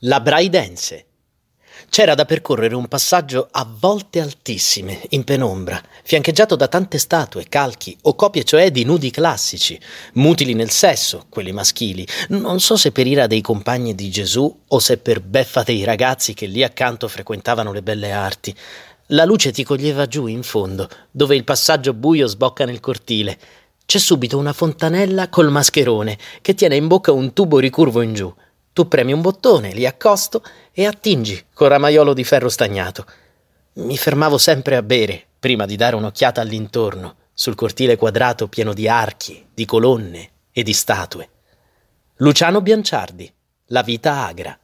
La Braidense. C'era da percorrere un passaggio a volte altissime, in penombra, fiancheggiato da tante statue, calchi o copie cioè di nudi classici, mutili nel sesso, quelli maschili. Non so se per ira dei compagni di Gesù o se per beffa dei ragazzi che lì accanto frequentavano le belle arti. La luce ti coglieva giù in fondo, dove il passaggio buio sbocca nel cortile. C'è subito una fontanella col mascherone che tiene in bocca un tubo ricurvo in giù. Tu premi un bottone, li accosto e attingi col ramaiolo di ferro stagnato. Mi fermavo sempre a bere prima di dare un'occhiata all'intorno, sul cortile quadrato pieno di archi, di colonne e di statue. Luciano Bianciardi, La vita agra.